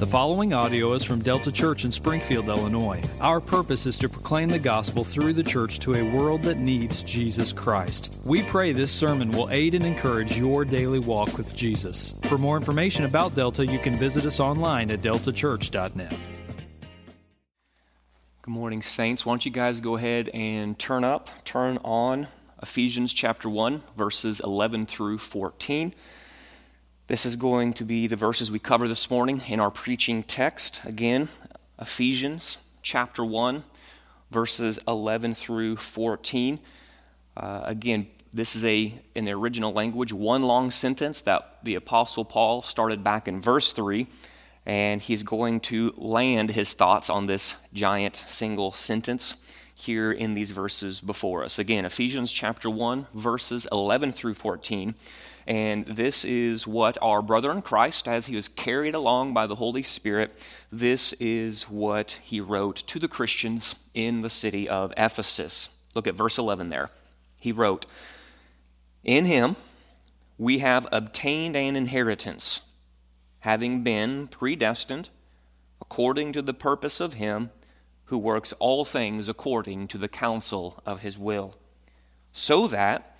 The following audio is from Delta Church in Springfield, Illinois. Our purpose is to proclaim the gospel through the church to a world that needs Jesus Christ. We pray this sermon will aid and encourage your daily walk with Jesus. For more information about Delta, you can visit us online at deltachurch.net. Good morning, Saints. Why don't you guys go ahead and turn up, turn on Ephesians chapter 1, verses 11 through 14. This is going to be the verses we cover this morning in our preaching text. Again, Ephesians chapter 1, verses 11 through 14. Uh, again, this is a, in the original language, one long sentence that the Apostle Paul started back in verse 3, and he's going to land his thoughts on this giant single sentence here in these verses before us. Again, Ephesians chapter 1, verses 11 through 14. And this is what our brother in Christ, as he was carried along by the Holy Spirit, this is what he wrote to the Christians in the city of Ephesus. Look at verse 11 there. He wrote, In him we have obtained an inheritance, having been predestined according to the purpose of him who works all things according to the counsel of his will, so that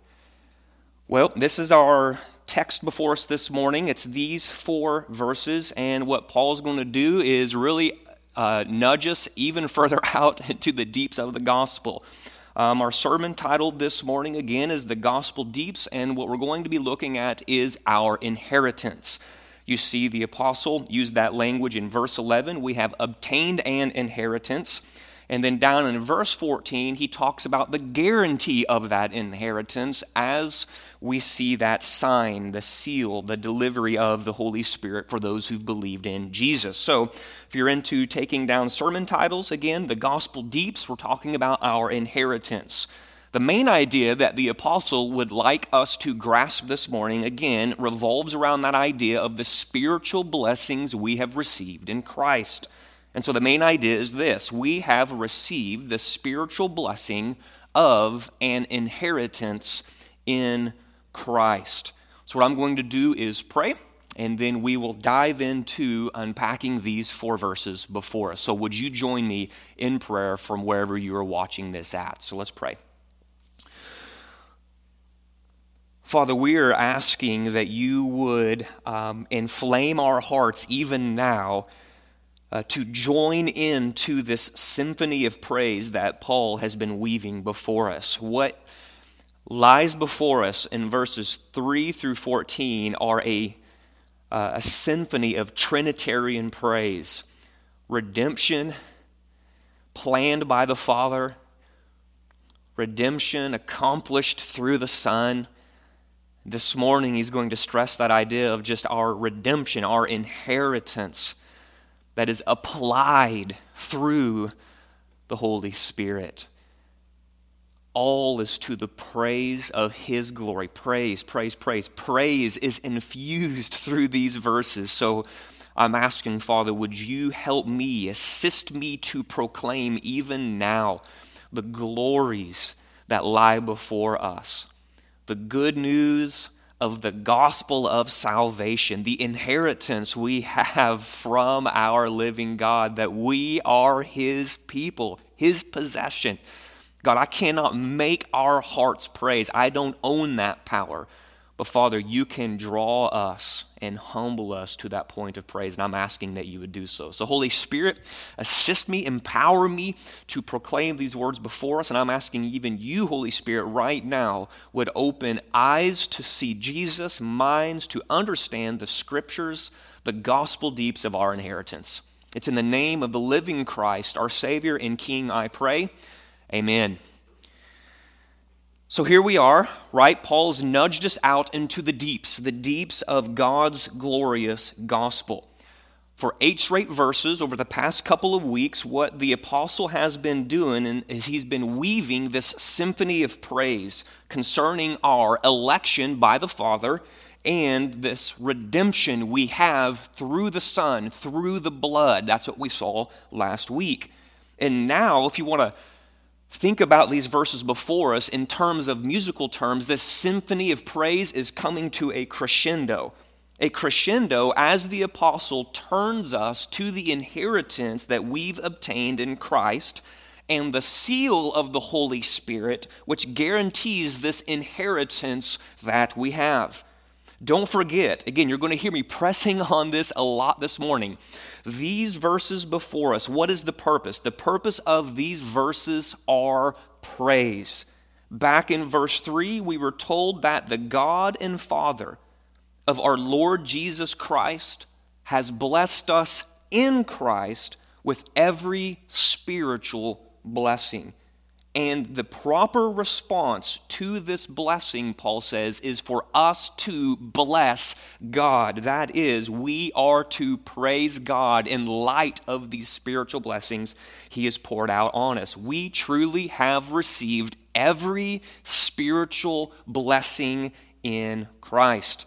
Well, this is our text before us this morning. It's these four verses, and what Paul's going to do is really uh, nudge us even further out into the deeps of the gospel. Um, our sermon titled this morning again is The Gospel Deeps, and what we're going to be looking at is our inheritance. You see, the apostle used that language in verse 11. We have obtained an inheritance. And then down in verse 14, he talks about the guarantee of that inheritance as we see that sign, the seal, the delivery of the Holy Spirit for those who've believed in Jesus. So, if you're into taking down sermon titles, again, the Gospel Deeps, we're talking about our inheritance. The main idea that the apostle would like us to grasp this morning, again, revolves around that idea of the spiritual blessings we have received in Christ. And so the main idea is this we have received the spiritual blessing of an inheritance in Christ. So, what I'm going to do is pray, and then we will dive into unpacking these four verses before us. So, would you join me in prayer from wherever you are watching this at? So, let's pray. Father, we are asking that you would um, inflame our hearts even now uh, to join in to this symphony of praise that Paul has been weaving before us. What lies before us in verses 3 through 14 are a, uh, a symphony of Trinitarian praise redemption planned by the Father, redemption accomplished through the Son. This morning, he's going to stress that idea of just our redemption, our inheritance that is applied through the Holy Spirit. All is to the praise of His glory. Praise, praise, praise. Praise is infused through these verses. So I'm asking, Father, would you help me, assist me to proclaim even now the glories that lie before us, the good news of the gospel of salvation, the inheritance we have from our living God, that we are His people, His possession. God, I cannot make our hearts praise. I don't own that power. But Father, you can draw us and humble us to that point of praise, and I'm asking that you would do so. So, Holy Spirit, assist me, empower me to proclaim these words before us, and I'm asking even you, Holy Spirit, right now would open eyes to see Jesus, minds to understand the scriptures, the gospel deeps of our inheritance. It's in the name of the living Christ, our Savior and King, I pray. Amen. So here we are, right? Paul's nudged us out into the deeps, the deeps of God's glorious gospel. for eight straight verses over the past couple of weeks, what the apostle has been doing is he's been weaving this symphony of praise concerning our election by the Father and this redemption we have through the Son, through the blood. That's what we saw last week. And now, if you want to think about these verses before us in terms of musical terms, this symphony of praise is coming to a crescendo a crescendo as the apostle turns us to the inheritance that we've obtained in Christ and the seal of the Holy Spirit, which guarantees this inheritance that we have. Don't forget, again, you're going to hear me pressing on this a lot this morning. These verses before us, what is the purpose? The purpose of these verses are praise. Back in verse 3, we were told that the God and Father, of our Lord Jesus Christ has blessed us in Christ with every spiritual blessing. And the proper response to this blessing, Paul says, is for us to bless God. That is, we are to praise God in light of these spiritual blessings He has poured out on us. We truly have received every spiritual blessing in Christ.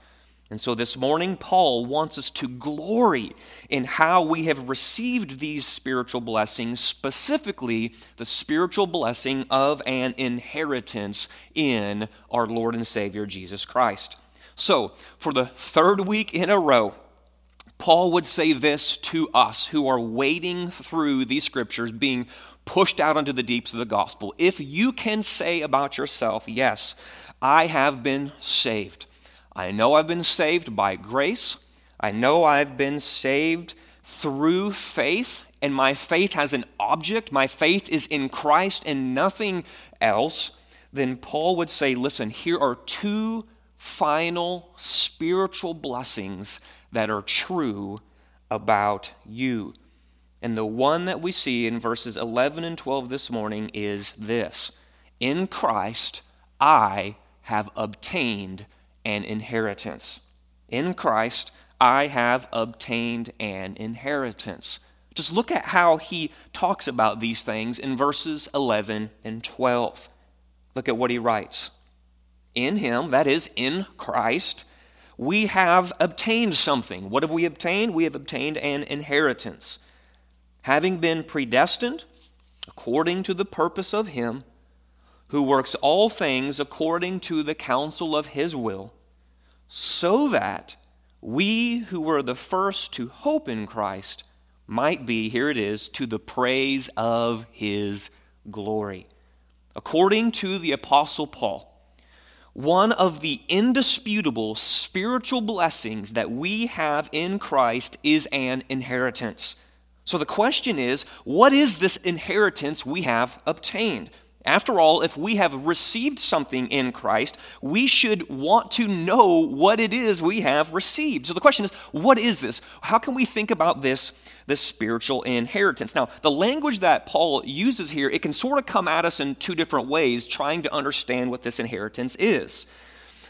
And so this morning, Paul wants us to glory in how we have received these spiritual blessings, specifically the spiritual blessing of an inheritance in our Lord and Savior Jesus Christ. So, for the third week in a row, Paul would say this to us who are wading through these scriptures, being pushed out into the deeps of the gospel. If you can say about yourself, Yes, I have been saved I know I've been saved by grace. I know I've been saved through faith, and my faith has an object. My faith is in Christ and nothing else. Then Paul would say, listen, here are two final spiritual blessings that are true about you. And the one that we see in verses 11 and 12 this morning is this In Christ, I have obtained an inheritance. In Christ, I have obtained an inheritance. Just look at how he talks about these things in verses 11 and 12. Look at what he writes. In him, that is, in Christ, we have obtained something. What have we obtained? We have obtained an inheritance. Having been predestined according to the purpose of him who works all things according to the counsel of his will, so that we who were the first to hope in Christ might be, here it is, to the praise of his glory. According to the Apostle Paul, one of the indisputable spiritual blessings that we have in Christ is an inheritance. So the question is, what is this inheritance we have obtained? After all, if we have received something in Christ, we should want to know what it is we have received. So the question is, what is this? How can we think about this, this spiritual inheritance? Now, the language that Paul uses here, it can sort of come at us in two different ways, trying to understand what this inheritance is.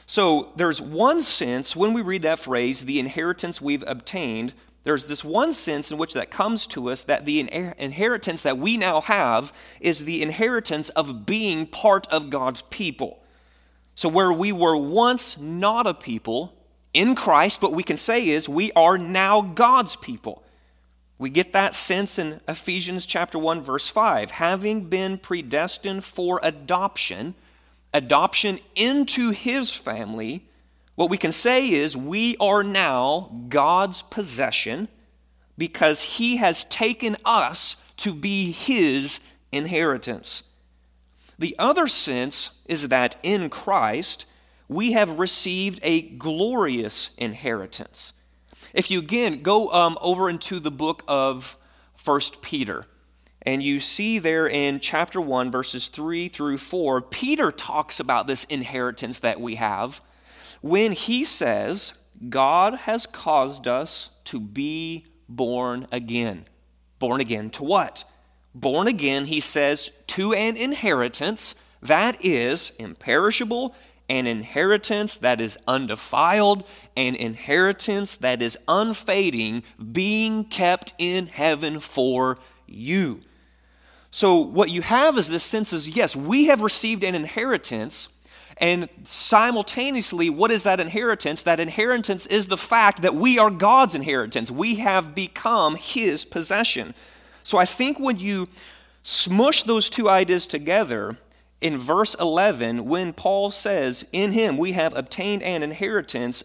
So there's one sense when we read that phrase, the inheritance we've obtained, there's this one sense in which that comes to us that the inheritance that we now have is the inheritance of being part of God's people. So, where we were once not a people in Christ, what we can say is we are now God's people. We get that sense in Ephesians chapter 1 verse 5, having been predestined for adoption, adoption into his family what we can say is we are now God's possession because He has taken us to be His inheritance. The other sense is that in Christ, we have received a glorious inheritance. If you again go um, over into the book of First Peter, and you see there in chapter 1, verses 3 through 4, Peter talks about this inheritance that we have when he says, God has caused us to be born again. Born again to what? Born again, he says, to an inheritance that is imperishable, an inheritance that is undefiled, an inheritance that is unfading, being kept in heaven for you. So, what you have is this sense is yes, we have received an inheritance. And simultaneously, what is that inheritance? That inheritance is the fact that we are God's inheritance. We have become His possession. So I think when you smush those two ideas together, in verse 11, when Paul says, In him we have obtained an inheritance,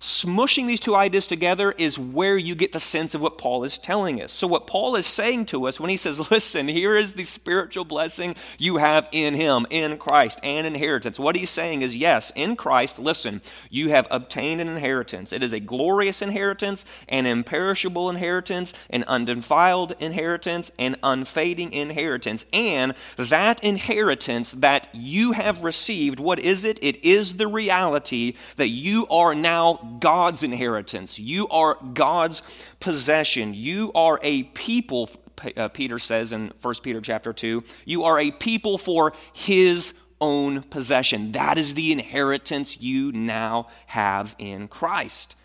smushing these two ideas together is where you get the sense of what Paul is telling us. So, what Paul is saying to us when he says, Listen, here is the spiritual blessing you have in him, in Christ, an inheritance. What he's saying is, Yes, in Christ, listen, you have obtained an inheritance. It is a glorious inheritance, an imperishable inheritance, an undefiled inheritance, an unfading inheritance. And that inheritance that you have received, what is it? It is the reality that you are now God's inheritance. You are God's possession. You are a people, uh, Peter says in 1 Peter chapter 2. You are a people for his own possession. That is the inheritance you now have in Christ.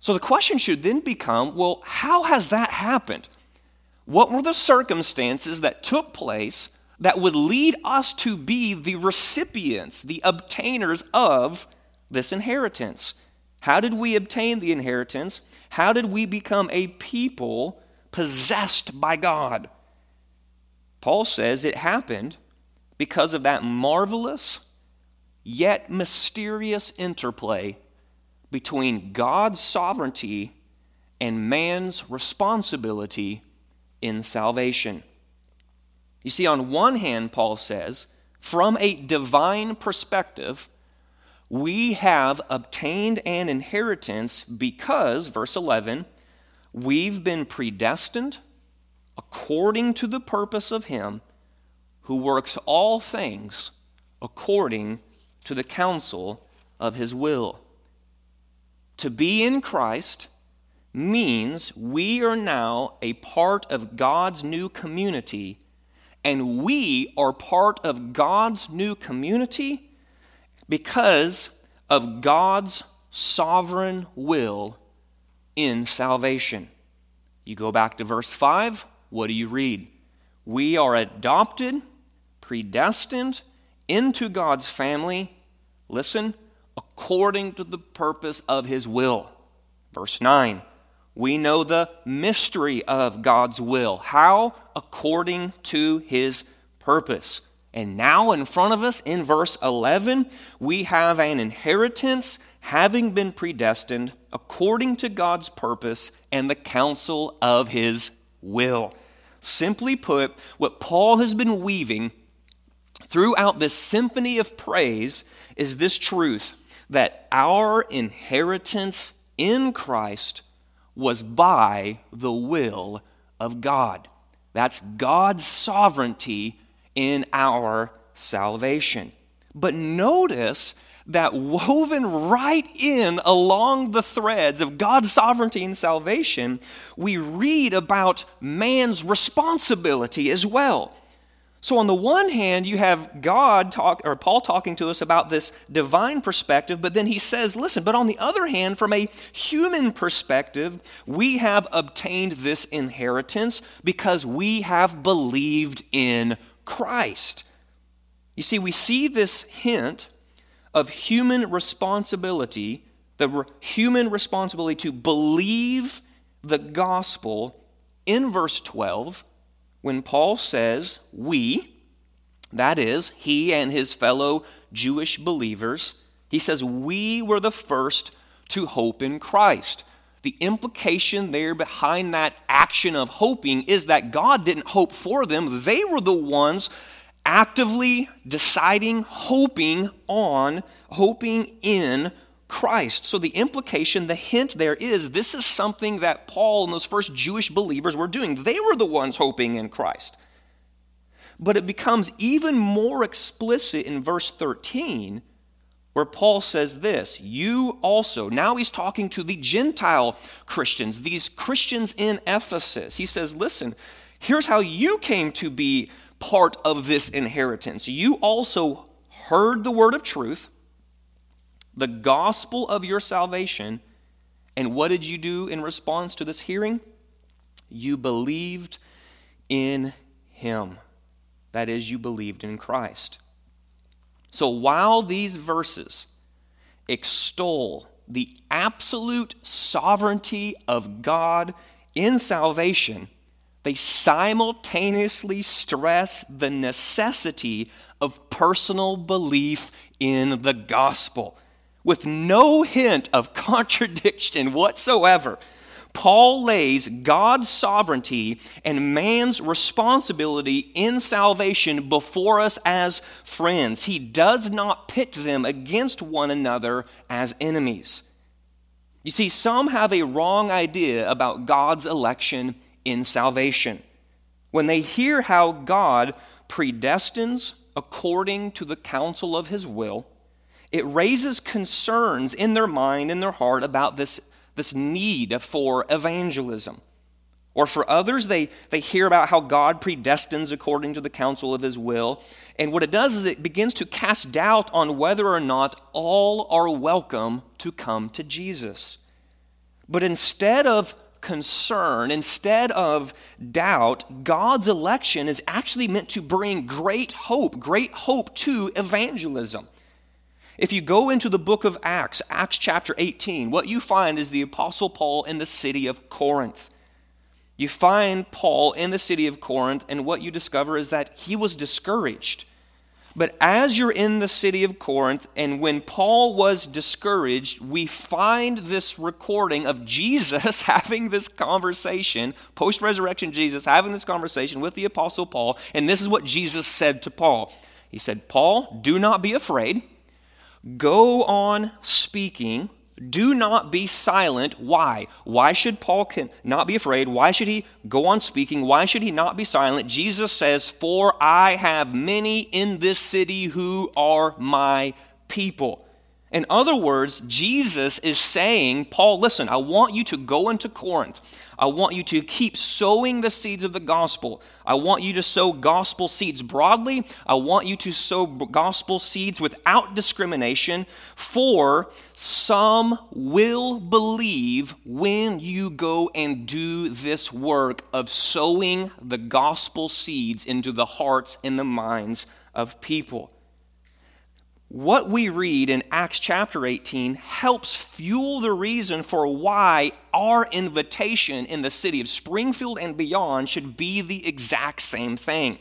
So the question should then become well, how has that happened? What were the circumstances that took place that would lead us to be the recipients, the obtainers of this inheritance. How did we obtain the inheritance? How did we become a people possessed by God? Paul says it happened because of that marvelous yet mysterious interplay between God's sovereignty and man's responsibility in salvation. You see, on one hand, Paul says, from a divine perspective, we have obtained an inheritance because, verse 11, we've been predestined according to the purpose of Him who works all things according to the counsel of His will. To be in Christ means we are now a part of God's new community and we are part of God's new community because of God's sovereign will in salvation. You go back to verse 5, what do you read? We are adopted, predestined into God's family, listen, according to the purpose of his will. Verse 9, we know the mystery of God's will. How? According to his purpose. And now, in front of us, in verse 11, we have an inheritance having been predestined according to God's purpose and the counsel of his will. Simply put, what Paul has been weaving throughout this symphony of praise is this truth that our inheritance in Christ was by the will of God. That's God's sovereignty in our salvation. But notice that woven right in along the threads of God's sovereignty and salvation, we read about man's responsibility as well. So, on the one hand, you have God talk, or Paul talking to us about this divine perspective, but then he says, listen, but on the other hand, from a human perspective, we have obtained this inheritance because we have believed in Christ. You see, we see this hint of human responsibility, the human responsibility to believe the gospel in verse 12 when Paul says, we, that is, he and his fellow Jewish believers, he says, we were the first to hope in Christ. The implication there behind that action of hoping is that God didn't hope for them, they were the ones actively deciding, hoping on, hoping in Christ. So the implication, the hint there is this is something that Paul and those first Jewish believers were doing. They were the ones hoping in Christ. But it becomes even more explicit in verse 13 where Paul says this You also, now he's talking to the Gentile Christians, these Christians in Ephesus. He says, Listen, here's how you came to be part of this inheritance. You also heard the word of truth, the gospel of your salvation, and what did you do in response to this hearing? You believed in him. That is, you believed in Christ. So while these verses extol the absolute sovereignty of God in salvation, they simultaneously stress the necessity of personal belief in the gospel with no hint of contradiction whatsoever. Paul lays God's sovereignty and man's responsibility in salvation before us as friends. He does not pit them against one another as enemies. You see, some have a wrong idea about God's election in salvation. When they hear how God predestines according to the counsel of his will, it raises concerns in their mind and their heart about this, this need for evangelism. Or for others, they, they hear about how God predestines according to the counsel of his will. And what it does is it begins to cast doubt on whether or not all are welcome to come to Jesus. But instead of concern, instead of doubt, God's election is actually meant to bring great hope, great hope to evangelism. If you go into the book of Acts, Acts chapter 18, what you find is the Apostle Paul in the city of Corinth. You find Paul in the city of Corinth, and what you discover is that he was discouraged. But as you're in the city of Corinth, and when Paul was discouraged, we find this recording of Jesus having this conversation, post resurrection Jesus having this conversation with the Apostle Paul. And this is what Jesus said to Paul He said, Paul, do not be afraid. Go on speaking do not be silent. Why? Why should Paul not be afraid? Why should he go on speaking? Why should he not be silent? Jesus says, For I have many in this city who are my people. In other words, Jesus is saying, Paul, listen, I want you to go into Corinth. I want you to keep sowing the seeds of the gospel. I want you to sow gospel seeds broadly. I want you to sow gospel seeds without discrimination, for some will believe when you go and do this work of sowing the gospel seeds into the hearts and the minds of people what we read in Acts chapter 18 helps fuel the reason for why our invitation in the city of Springfield and beyond should be the exact same thing.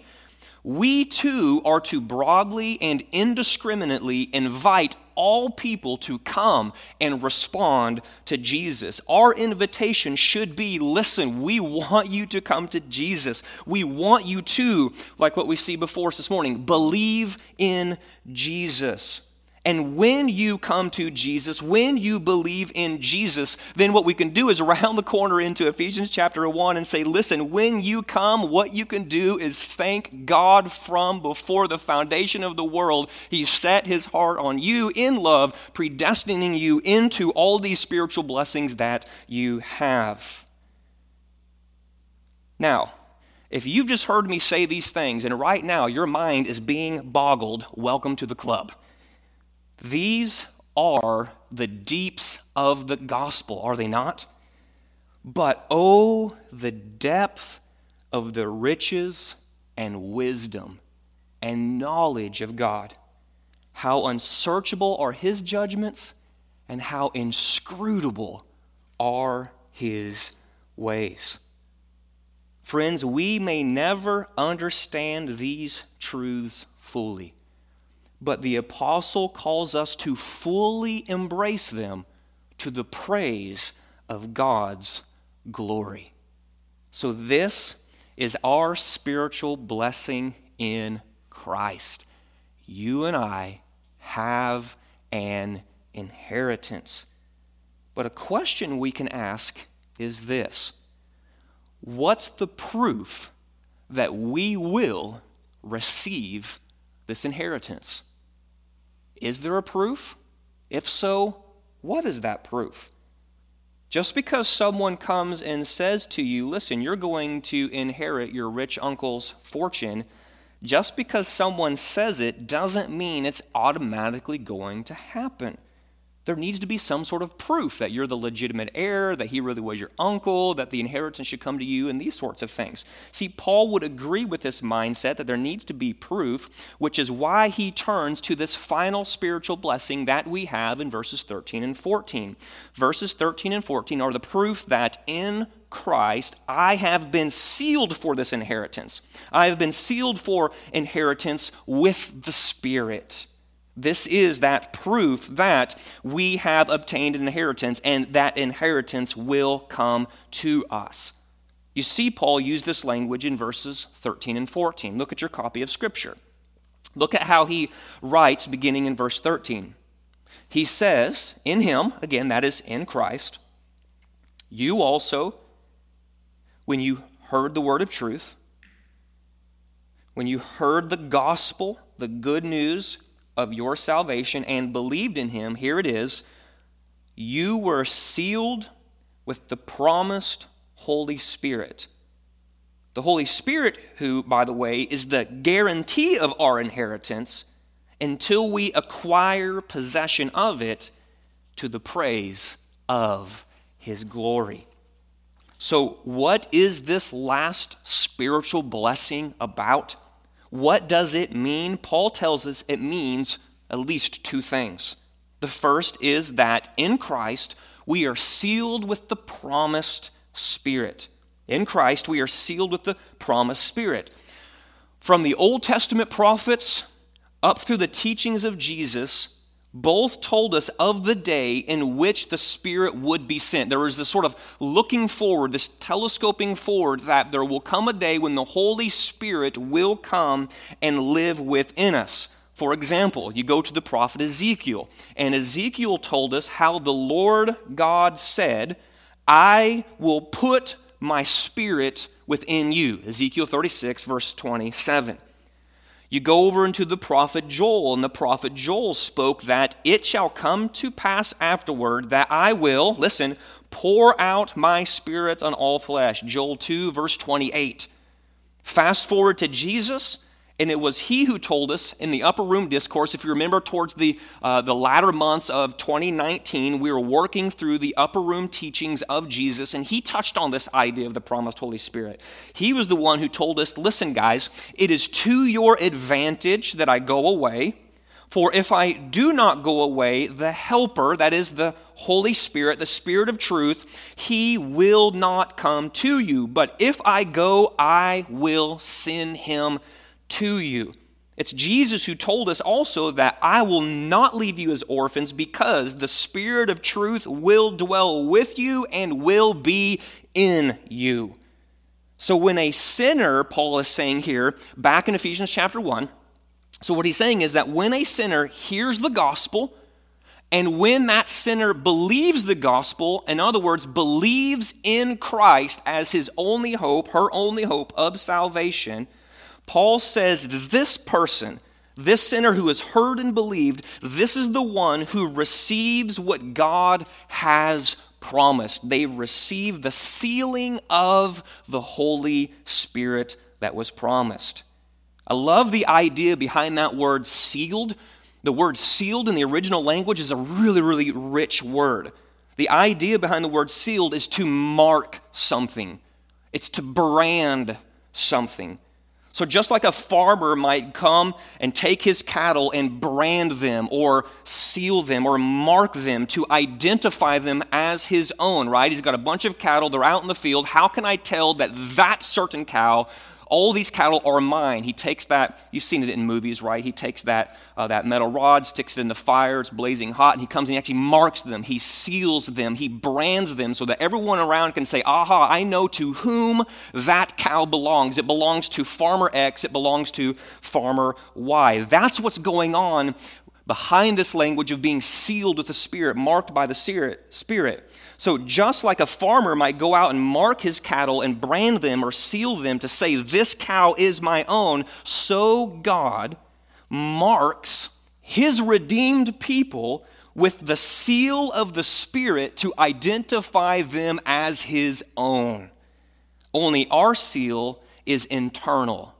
We too are to broadly and indiscriminately invite all people to come and respond to Jesus. Our invitation should be listen, we want you to come to Jesus. We want you to, like what we see before us this morning, believe in Jesus. And when you come to Jesus, when you believe in Jesus, then what we can do is round the corner into Ephesians chapter 1 and say, listen, when you come, what you can do is thank God from before the foundation of the world. He set his heart on you in love, predestining you into all these spiritual blessings that you have. Now, if you've just heard me say these things and right now your mind is being boggled, welcome to the club. These are the deeps of the gospel, are they not? But oh, the depth of the riches and wisdom and knowledge of God. How unsearchable are his judgments and how inscrutable are his ways. Friends, we may never understand these truths fully but the apostle calls us to fully embrace them to the praise of God's glory. So, this is our spiritual blessing in Christ. You and I have an inheritance. But a question we can ask is this What's the proof that we will receive this inheritance? Is there a proof? If so, what is that proof? Just because someone comes and says to you, listen, you're going to inherit your rich uncle's fortune, Just because someone says it doesn't mean it's automatically going to happen there needs to be some sort of proof that you're the legitimate heir, that he really was your uncle, that the inheritance should come to you, and these sorts of things. See, Paul would agree with this mindset that there needs to be proof, which is why he turns to this final spiritual blessing that we have in verses 13 and 14. Verses 13 and 14 are the proof that in Christ, I have been sealed for this inheritance. I have been sealed for inheritance with the Spirit. This is that proof that we have obtained an inheritance and that inheritance will come to us. You see, Paul used this language in verses 13 and 14. Look at your copy of Scripture. Look at how he writes beginning in verse 13. He says, In him, again, that is in Christ, you also, when you heard the word of truth, when you heard the gospel, the good news of your salvation and believed in him, here it is, you were sealed with the promised Holy Spirit. The Holy Spirit, who, by the way, is the guarantee of our inheritance until we acquire possession of it to the praise of his glory. So, what is this last spiritual blessing about? What does it mean? Paul tells us it means at least two things. The first is that in Christ we are sealed with the promised Spirit. In Christ we are sealed with the promised Spirit. From the Old Testament prophets up through the teachings of Jesus, both told us of the day in which the Spirit would be sent. There is this sort of looking forward, this telescoping forward, that there will come a day when the Holy Spirit will come and live within us. For example, you go to the prophet Ezekiel, and Ezekiel told us how the Lord God said, I will put my spirit within you. Ezekiel 36, verse 27. You go over into the prophet Joel, and the prophet Joel spoke that it shall come to pass afterward that I will, listen, pour out my spirit on all flesh. Joel 2, verse 28. Fast forward to Jesus. And it was he who told us in the upper room discourse. If you remember, towards the, uh, the latter months of 2019, we were working through the upper room teachings of Jesus, and he touched on this idea of the promised Holy Spirit. He was the one who told us listen, guys, it is to your advantage that I go away. For if I do not go away, the Helper, that is the Holy Spirit, the Spirit of truth, he will not come to you. But if I go, I will send him to you. It's Jesus who told us also that I will not leave you as orphans because the Spirit of truth will dwell with you and will be in you. So when a sinner, Paul is saying here, back in Ephesians chapter 1, so what he's saying is that when a sinner hears the gospel, and when that sinner believes the gospel, in other words, believes in Christ as his only hope, her only hope of salvation, Paul says this person, this sinner who has heard and believed, this is the one who receives what God has promised. They receive the sealing of the Holy Spirit that was promised. I love the idea behind that word sealed. The word sealed in the original language is a really, really rich word. The idea behind the word sealed is to mark something, it's to brand something. So, just like a farmer might come and take his cattle and brand them or seal them or mark them to identify them as his own, right? He's got a bunch of cattle, they're out in the field. How can I tell that that certain cow all these cattle are mine. He takes that, you've seen it in movies, right? He takes that, uh, that metal rod, sticks it in the fire, it's blazing hot, and he comes and he actually marks them. He seals them. He brands them so that everyone around can say, aha, I know to whom that cow belongs. It belongs to farmer X, it belongs to farmer Y. That's what's going on behind this language of being sealed with the Spirit, marked by the Spirit. So, just like a farmer might go out and mark his cattle and brand them or seal them to say, This cow is my own, so God marks his redeemed people with the seal of the Spirit to identify them as his own. Only our seal is internal,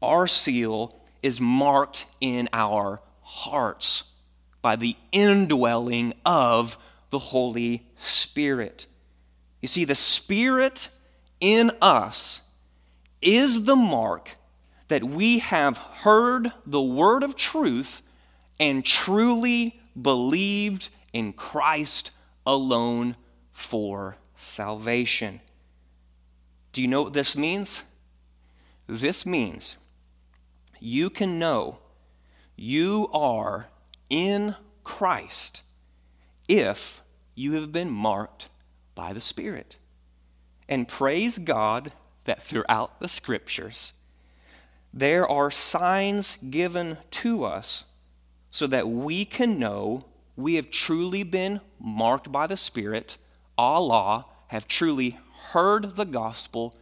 our seal is marked in our hearts by the indwelling of the Holy Spirit. You see, the Spirit in us is the mark that we have heard the word of truth and truly believed in Christ alone for salvation. Do you know what this means? This means you can know you are in Christ if you have been marked by the Spirit. And praise God that throughout the scriptures, there are signs given to us so that we can know we have truly been marked by the Spirit, Allah, have truly heard the gospel,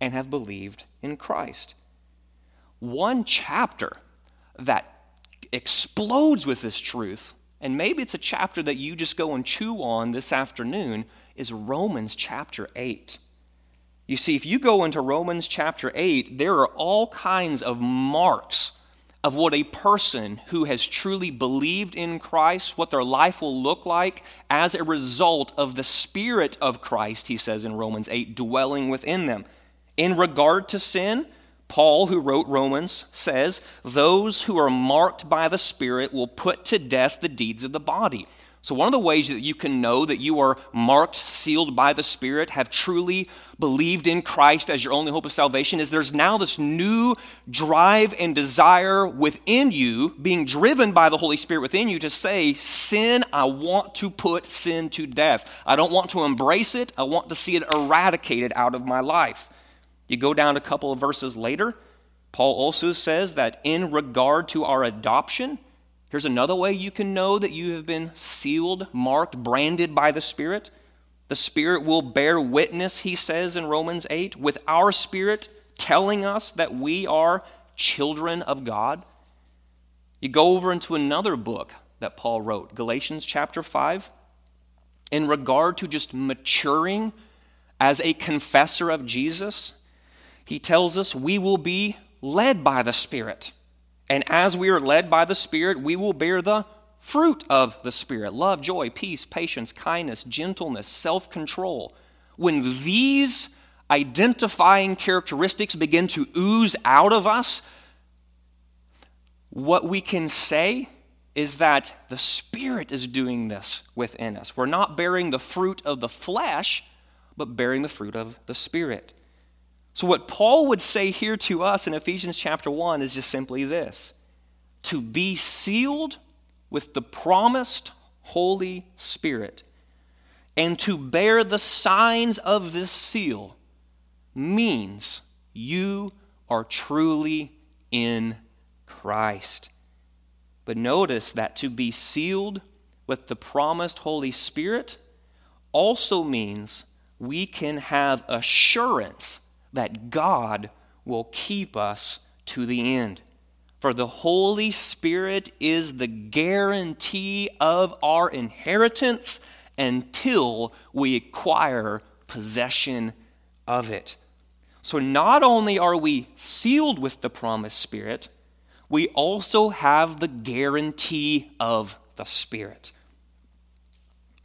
and have believed in Christ. One chapter that explodes with this truth, and maybe it's a chapter that you just go and chew on this afternoon, is Romans chapter 8. You see, if you go into Romans chapter 8, there are all kinds of marks of what a person who has truly believed in Christ, what their life will look like as a result of the Spirit of Christ, he says in Romans 8, dwelling within them. In regard to sin, Paul, who wrote Romans, says, Those who are marked by the Spirit will put to death the deeds of the body. So, one of the ways that you can know that you are marked, sealed by the Spirit, have truly believed in Christ as your only hope of salvation, is there's now this new drive and desire within you, being driven by the Holy Spirit within you, to say, Sin, I want to put sin to death. I don't want to embrace it, I want to see it eradicated out of my life. You go down a couple of verses later, Paul also says that in regard to our adoption, Here's another way you can know that you have been sealed, marked, branded by the Spirit. The Spirit will bear witness, he says in Romans 8, with our spirit telling us that we are children of God. You go over into another book that Paul wrote, Galatians chapter 5, in regard to just maturing as a confessor of Jesus. He tells us we will be led by the Spirit. And as we are led by the Spirit, we will bear the fruit of the Spirit love, joy, peace, patience, kindness, gentleness, self control. When these identifying characteristics begin to ooze out of us, what we can say is that the Spirit is doing this within us. We're not bearing the fruit of the flesh, but bearing the fruit of the Spirit. So, what Paul would say here to us in Ephesians chapter 1 is just simply this to be sealed with the promised Holy Spirit and to bear the signs of this seal means you are truly in Christ. But notice that to be sealed with the promised Holy Spirit also means we can have assurance that God will keep us to the end. For the Holy Spirit is the guarantee of our inheritance until we acquire possession of it. So not only are we sealed with the promised Spirit, we also have the guarantee of the Spirit.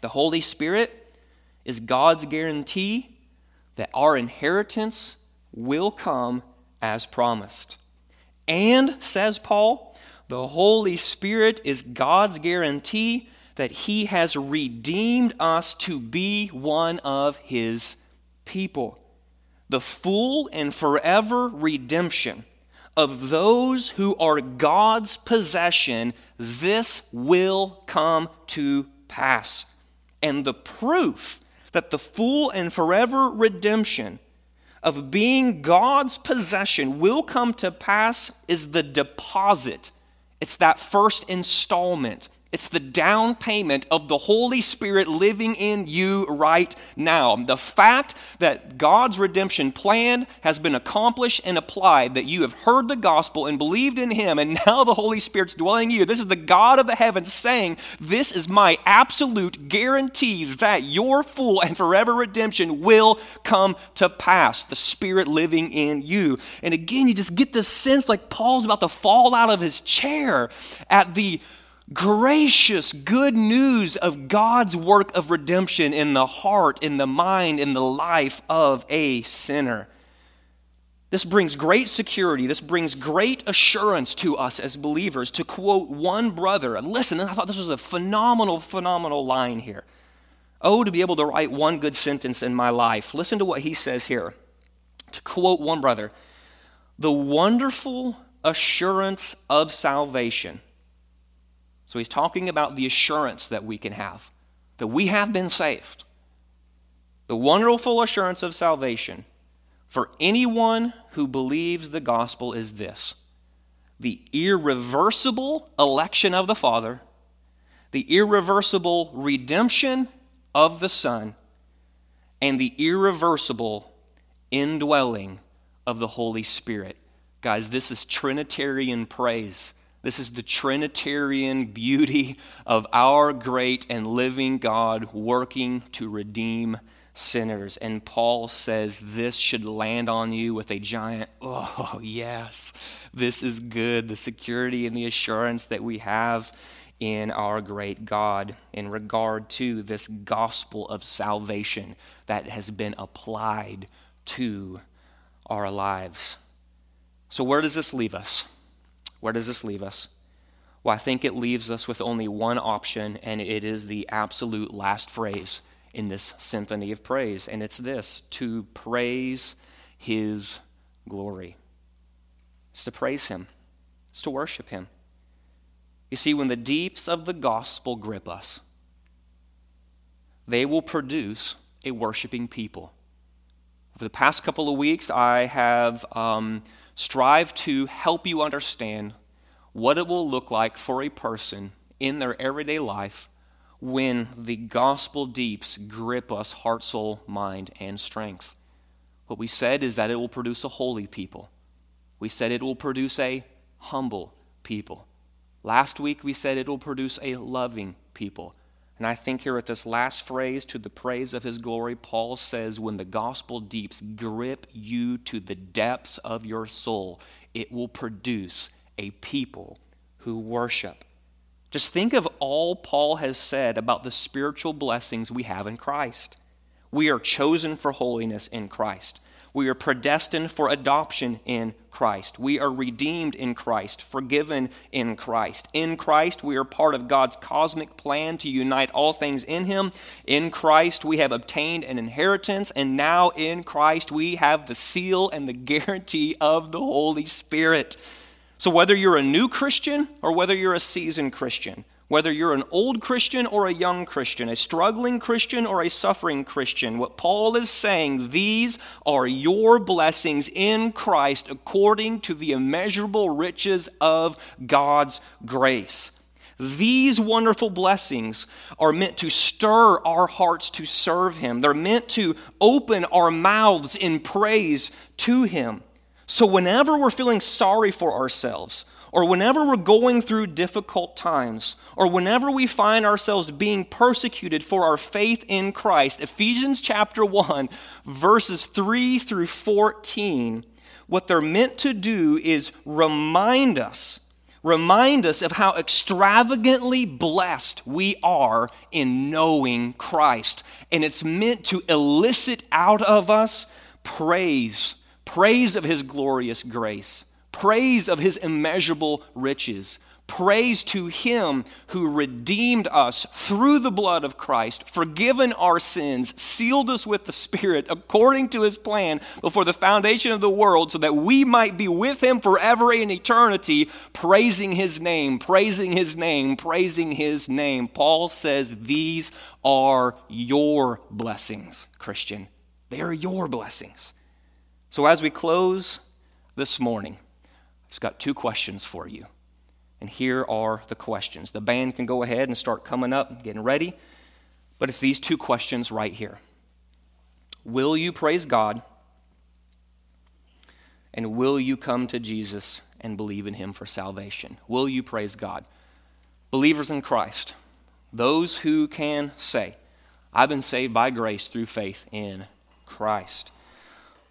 The Holy Spirit is God's guarantee that our inheritance will come as promised. And, says Paul, the Holy Spirit is God's guarantee that He has redeemed us to be one of His people. The full and forever redemption of those who are God's possession, this will come to pass. And the proof that the full and forever redemption of being God's possession will come to pass is the deposit. It's that first installment It's the down payment of the Holy Spirit living in you right now. The fact that God's redemption plan has been accomplished and applied, that you have heard the gospel and believed in Him, and now the Holy Spirit's dwelling in you. This is the God of the heavens saying, This is my absolute guarantee that your full and forever redemption will come to pass. The Spirit living in you. And again, you just get this sense like Paul's about to fall out of his chair at the gracious good news of God's work of redemption in the heart, in the mind, in the life of a sinner. This brings great security. This brings great assurance to us as believers. To quote one brother, and listen, I thought this was a phenomenal, phenomenal line here. Oh, to be able to write one good sentence in my life. Listen to what he says here. To quote one brother, the wonderful assurance of salvation so he's talking about the assurance that we can have that we have been saved. The wonderful assurance of salvation for anyone who believes the gospel is this the irreversible election of the Father, the irreversible redemption of the Son, and the irreversible indwelling of the Holy Spirit. Guys, this is Trinitarian praise. This is the Trinitarian beauty of our great and living God working to redeem sinners. And Paul says this should land on you with a giant, oh, yes, this is good. The security and the assurance that we have in our great God in regard to this gospel of salvation that has been applied to our lives. So, where does this leave us? Where does this leave us? Well, I think it leaves us with only one option, and it is the absolute last phrase in this symphony of praise, and it's this to praise his glory. It's to praise him, it's to worship him. You see, when the deeps of the gospel grip us, they will produce a worshiping people. Over the past couple of weeks, I have um, strive to help you understand what it will look like for a person in their everyday life when the gospel deeps grip us heart, soul, mind, and strength. What we said is that it will produce a holy people. We said it will produce a humble people. Last week we said it will produce a loving people. And I think here at this last phrase, to the praise of his glory, Paul says, when the gospel deeps grip you to the depths of your soul, it will produce a people who worship. Just think of all Paul has said about the spiritual blessings we have in Christ. We are chosen for holiness in Christ. We are predestined for adoption in Christ. We are redeemed in Christ, forgiven in Christ. In Christ, we are part of God's cosmic plan to unite all things in Him. In Christ, we have obtained an inheritance, and now in Christ, we have the seal and the guarantee of the Holy Spirit. So, whether you're a new Christian or whether you're a seasoned Christian, whether you're an old Christian or a young Christian, a struggling Christian or a suffering Christian, what Paul is saying, these are your blessings in Christ according to the immeasurable riches of God's grace. These wonderful blessings are meant to stir our hearts to serve Him. They're meant to open our mouths in praise to Him. So, whenever we're feeling sorry for ourselves, or whenever we're going through difficult times, or whenever we find ourselves being persecuted for our faith in Christ, Ephesians chapter 1, verses 3 through 14, what they're meant to do is remind us, remind us of how extravagantly blessed we are in knowing Christ. And it's meant to elicit out of us praise, praise of his glorious grace praise of his immeasurable riches, praise to him who redeemed us through the blood of Christ, forgiven our sins, sealed us with the Spirit according to his plan before the foundation of the world, so that we might be with him forever in eternity, praising his name, praising his name, praising his name. Paul says these are your blessings, Christian. They are your blessings. So as we close this morning, Just got two questions for you. And here are the questions. The band can go ahead and start coming up, getting ready. But it's these two questions right here Will you praise God? And will you come to Jesus and believe in him for salvation? Will you praise God? Believers in Christ, those who can say, I've been saved by grace through faith in Christ.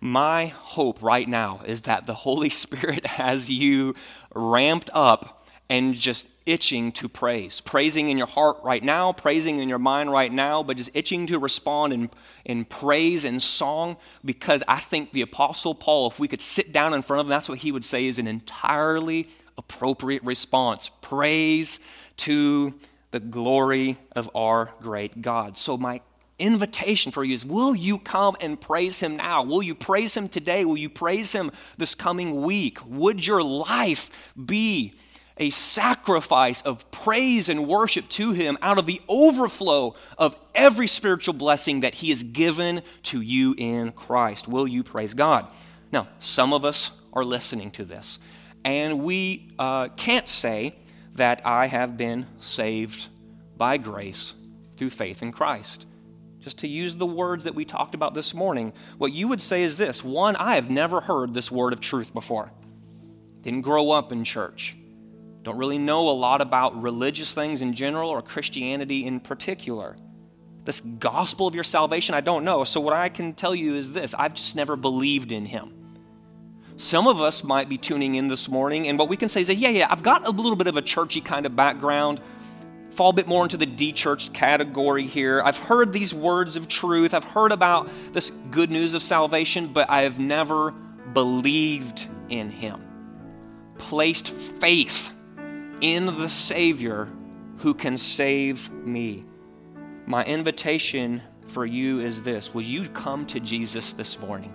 My hope right now is that the Holy Spirit has you ramped up and just itching to praise. Praising in your heart right now, praising in your mind right now, but just itching to respond in, in praise and song because I think the Apostle Paul, if we could sit down in front of him, that's what he would say is an entirely appropriate response. Praise to the glory of our great God. So, my invitation for you is will you come and praise him now? Will you praise him today? Will you praise him this coming week? Would your life be a sacrifice of praise and worship to him out of the overflow of every spiritual blessing that he has given to you in Christ? Will you praise God? Now, some of us are listening to this, and we uh, can't say that I have been saved by grace through faith in Christ. Just to use the words that we talked about this morning, what you would say is this one, I have never heard this word of truth before. Didn't grow up in church. Don't really know a lot about religious things in general or Christianity in particular. This gospel of your salvation, I don't know. So, what I can tell you is this I've just never believed in him. Some of us might be tuning in this morning, and what we can say is, that, yeah, yeah, I've got a little bit of a churchy kind of background, fall a bit more into the de church category here. I've heard these words of truth, I've heard about this good news of salvation, but I have never believed in Him, placed faith in the Savior who can save me. My invitation for you is this Will you come to Jesus this morning?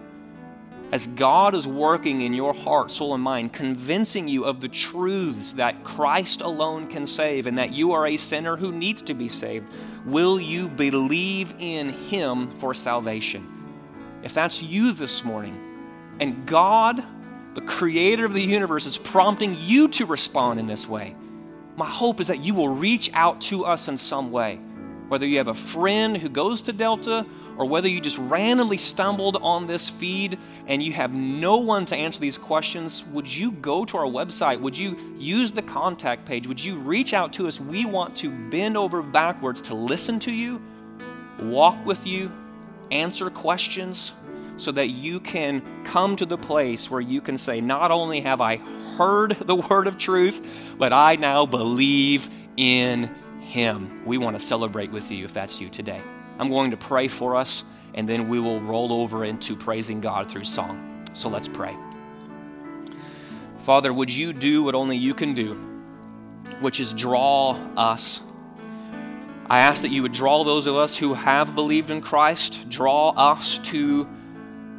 As God is working in your heart, soul, and mind, convincing you of the truths that Christ alone can save and that you are a sinner who needs to be saved, will you believe in Him for salvation? If that's you this morning, and God, the creator of the universe, is prompting you to respond in this way, my hope is that you will reach out to us in some way. Whether you have a friend who goes to Delta or whether you just randomly stumbled on this feed and you have no one to answer these questions, would you go to our website? Would you use the contact page? Would you reach out to us? We want to bend over backwards to listen to you, walk with you, answer questions, so that you can come to the place where you can say, Not only have I heard the word of truth, but I now believe in him. We want to celebrate with you if that's you today. I'm going to pray for us, and then we will roll over into praising God through song. So let's pray. Father, would you do what only you can do, which is draw us? I ask that you would draw those of us who have believed in Christ, draw us to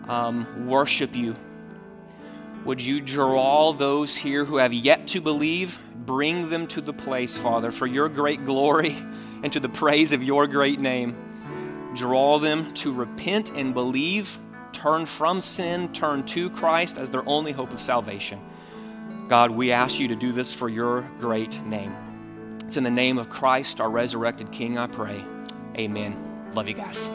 um, worship you. Would you draw those here who have yet to believe, bring them to the place, Father, for your great glory and to the praise of your great name? draw them to repent and believe, turn from sin, turn to Christ as their only hope of salvation. God, we ask you to do this for your great name. It's in the name of Christ, our resurrected King, I pray. Amen. Love you guys.